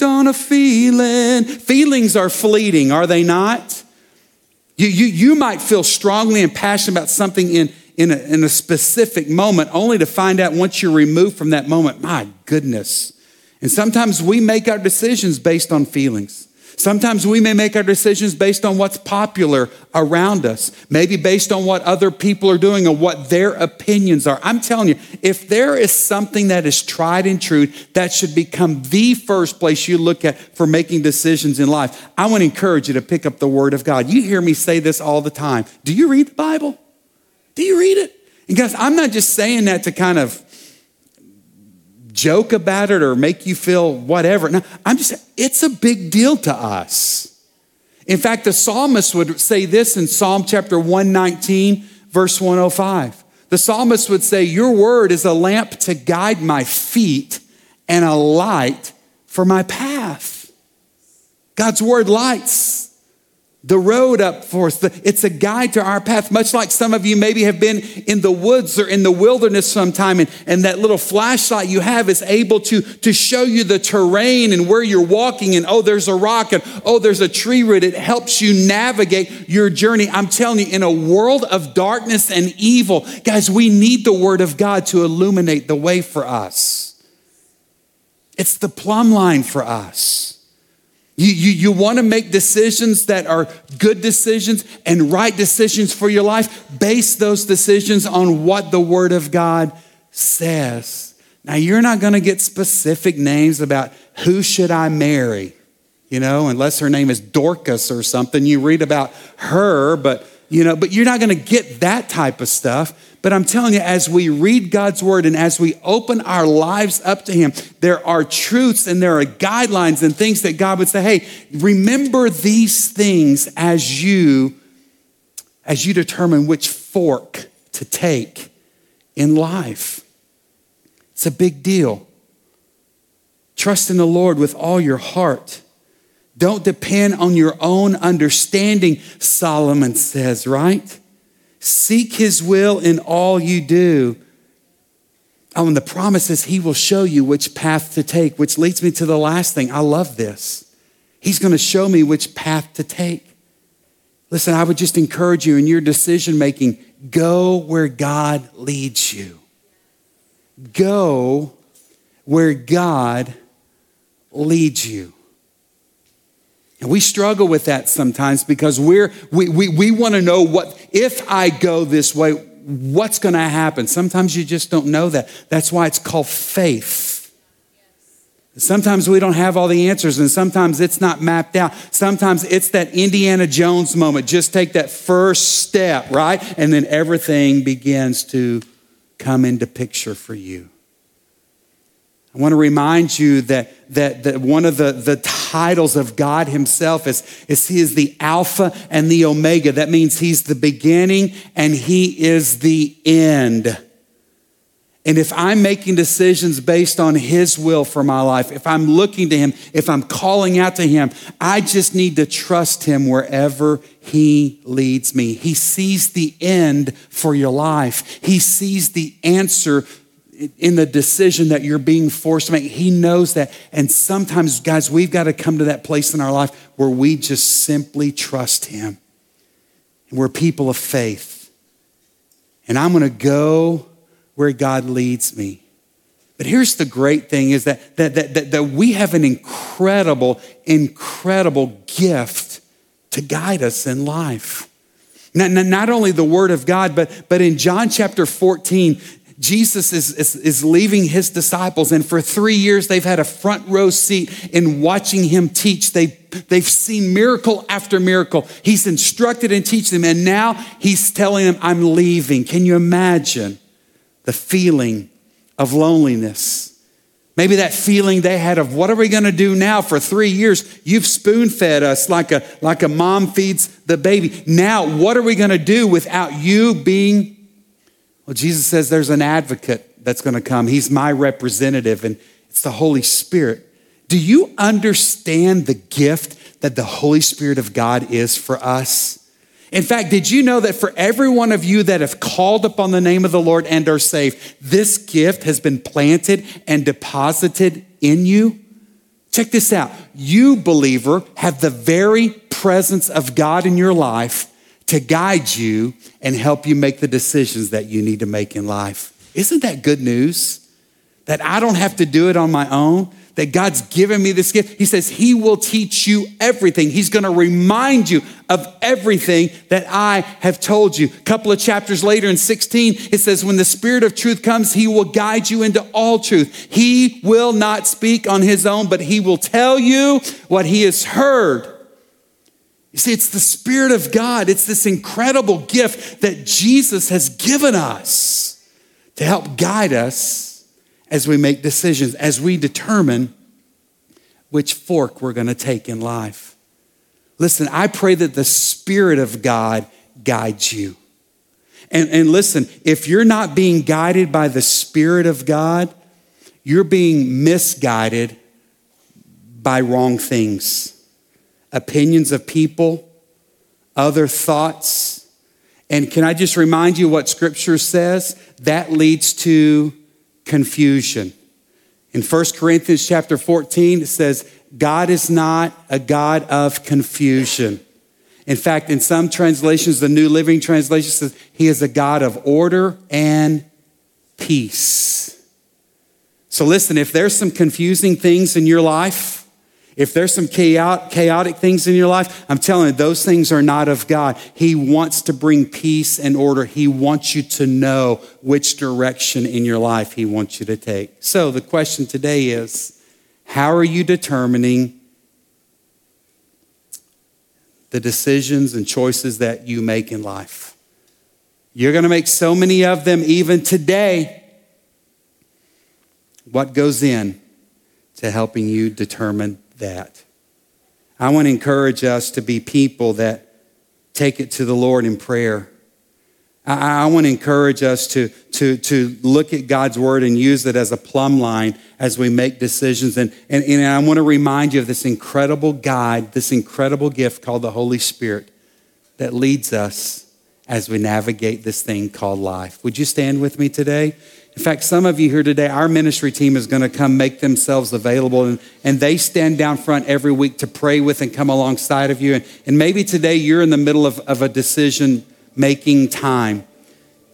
hooked on a feeling. Feelings are fleeting, are they not? You, you, you might feel strongly and passionate about something in, in, a, in a specific moment, only to find out once you're removed from that moment, my goodness. And sometimes we make our decisions based on feelings. Sometimes we may make our decisions based on what's popular around us, maybe based on what other people are doing and what their opinions are. I'm telling you, if there is something that is tried and true, that should become the first place you look at for making decisions in life. I want to encourage you to pick up the Word of God. You hear me say this all the time. Do you read the Bible? Do you read it? And guys, I'm not just saying that to kind of joke about it or make you feel whatever. No, I'm just, it's a big deal to us. In fact, the psalmist would say this in Psalm chapter 119, verse 105. The psalmist would say, Your word is a lamp to guide my feet and a light for my path. God's word lights the road up for us. It's a guide to our path, much like some of you maybe have been in the woods or in the wilderness sometime, and, and that little flashlight you have is able to, to show you the terrain and where you're walking, and oh, there's a rock, and oh, there's a tree root. It helps you navigate your journey. I'm telling you, in a world of darkness and evil, guys, we need the Word of God to illuminate the way for us. It's the plumb line for us. You, you, you want to make decisions that are good decisions and right decisions for your life. Base those decisions on what the Word of God says. Now, you're not going to get specific names about who should I marry, you know, unless her name is Dorcas or something. You read about her, but, you know, but you're not going to get that type of stuff. But I'm telling you, as we read God's word and as we open our lives up to Him, there are truths and there are guidelines and things that God would say, hey, remember these things as you as you determine which fork to take in life. It's a big deal. Trust in the Lord with all your heart. Don't depend on your own understanding, Solomon says, right? Seek his will in all you do. Oh, and the promise is he will show you which path to take, which leads me to the last thing. I love this. He's going to show me which path to take. Listen, I would just encourage you in your decision making go where God leads you. Go where God leads you. And we struggle with that sometimes because we're, we, we, we want to know what, if I go this way, what's going to happen? Sometimes you just don't know that. That's why it's called faith. Sometimes we don't have all the answers, and sometimes it's not mapped out. Sometimes it's that Indiana Jones moment. Just take that first step, right? And then everything begins to come into picture for you. I want to remind you that, that, that one of the, the titles of God Himself is, is He is the Alpha and the Omega. That means He's the beginning and He is the end. And if I'm making decisions based on His will for my life, if I'm looking to Him, if I'm calling out to Him, I just need to trust Him wherever He leads me. He sees the end for your life, He sees the answer in the decision that you're being forced to make. He knows that. And sometimes, guys, we've got to come to that place in our life where we just simply trust Him. And we're people of faith. And I'm going to go where God leads me. But here's the great thing is that, that, that, that, that we have an incredible, incredible gift to guide us in life. Not, not, only the word of God, but, but in John chapter 14, Jesus is, is, is, leaving his disciples, and for three years they've had a front row seat in watching him teach. They, they've seen miracle after miracle. He's instructed and teach them, and now he's telling them, I'm leaving. Can you imagine the feeling of loneliness? Maybe that feeling they had of what are we going to do now for three years? You've spoon fed us like a, like a mom feeds the baby. Now, what are we going to do without you being well, Jesus says there's an advocate that's going to come. He's my representative, and it's the Holy Spirit. Do you understand the gift that the Holy Spirit of God is for us? In fact, did you know that for every one of you that have called upon the name of the Lord and are saved, this gift has been planted and deposited in you? Check this out. You, believer, have the very presence of God in your life to guide you and help you make the decisions that you need to make in life. Isn't that good news? That I don't have to do it on my own, that God's given me this gift. He says He will teach you everything. He's going to remind you of everything that I have told you. A couple of chapters later in 16, it says, When the Spirit of truth comes, He will guide you into all truth. He will not speak on His own, but He will tell you what He has heard. You see, it's the Spirit of God. It's this incredible gift that Jesus has given us to help guide us as we make decisions, as we determine which fork we're going to take in life. Listen, I pray that the Spirit of God guides you. And, and listen, if you're not being guided by the Spirit of God, you're being misguided by wrong things opinions of people, other thoughts. And can I just remind you what scripture says? That leads to confusion. In 1 Corinthians chapter 14, it says, God is not a God of confusion. In fact, in some translations, the New Living Translation says, He is a God of order and peace. So listen, if there's some confusing things in your life, if there's some chaotic things in your life, I'm telling you, those things are not of God. He wants to bring peace and order. He wants you to know which direction in your life He wants you to take. So the question today is how are you determining the decisions and choices that you make in life? You're going to make so many of them even today. What goes in to helping you determine that. I want to encourage us to be people that take it to the Lord in prayer. I, I want to encourage us to, to, to look at God's word and use it as a plumb line as we make decisions. And, and, and I want to remind you of this incredible guide, this incredible gift called the Holy Spirit that leads us as we navigate this thing called life. Would you stand with me today? In fact, some of you here today, our ministry team is going to come make themselves available, and, and they stand down front every week to pray with and come alongside of you. And, and maybe today you're in the middle of, of a decision making time.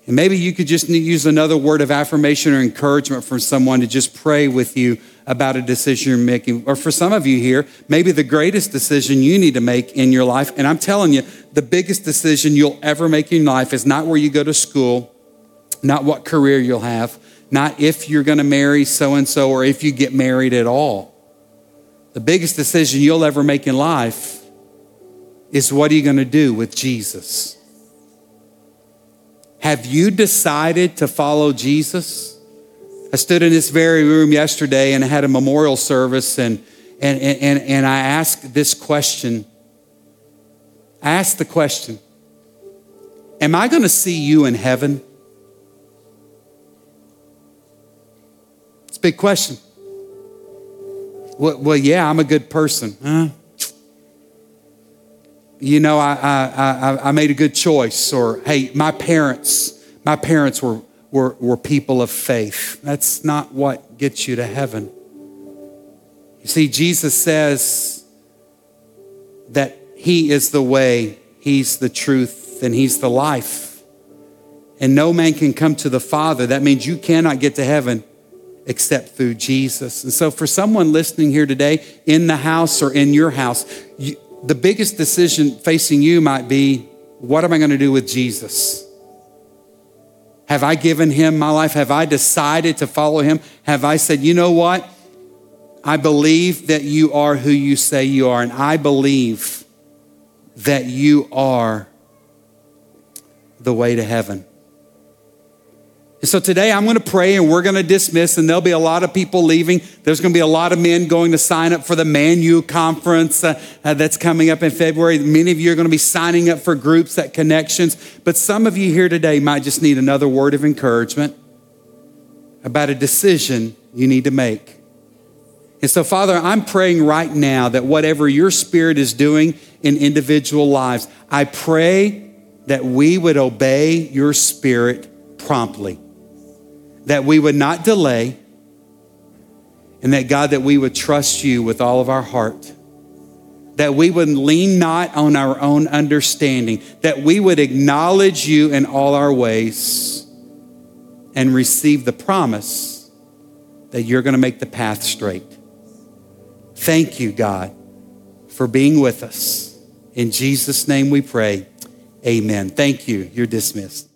And maybe you could just use another word of affirmation or encouragement from someone to just pray with you about a decision you're making. Or for some of you here, maybe the greatest decision you need to make in your life. And I'm telling you, the biggest decision you'll ever make in life is not where you go to school not what career you'll have, not if you're going to marry so and so or if you get married at all. The biggest decision you'll ever make in life is what are you going to do with Jesus? Have you decided to follow Jesus? I stood in this very room yesterday and I had a memorial service and, and, and, and I asked this question. I asked the question Am I going to see you in heaven? It's a big question. Well, well yeah, I'm a good person. Huh? You know, I, I, I, I made a good choice. Or, hey, my parents, my parents were, were, were people of faith. That's not what gets you to heaven. You see, Jesus says that He is the way, He's the truth, and He's the life. And no man can come to the Father. That means you cannot get to heaven except through Jesus. And so, for someone listening here today in the house or in your house, you, the biggest decision facing you might be what am I going to do with Jesus? Have I given him my life? Have I decided to follow him? Have I said, you know what? I believe that you are who you say you are, and I believe that you are the way to heaven. And so today I'm going to pray and we're going to dismiss, and there'll be a lot of people leaving. There's going to be a lot of men going to sign up for the Man U conference uh, uh, that's coming up in February. Many of you are going to be signing up for groups at Connections. But some of you here today might just need another word of encouragement about a decision you need to make. And so, Father, I'm praying right now that whatever your spirit is doing in individual lives, I pray that we would obey your spirit promptly that we would not delay And that God, that we would trust you with all of our heart. That we would lean not on our own understanding, that we would acknowledge you in all our ways and receive the promise that you're going to make the path straight. Thank you, God, for being with us. In Jesus' name we pray. Amen. Thank you. You're dismissed.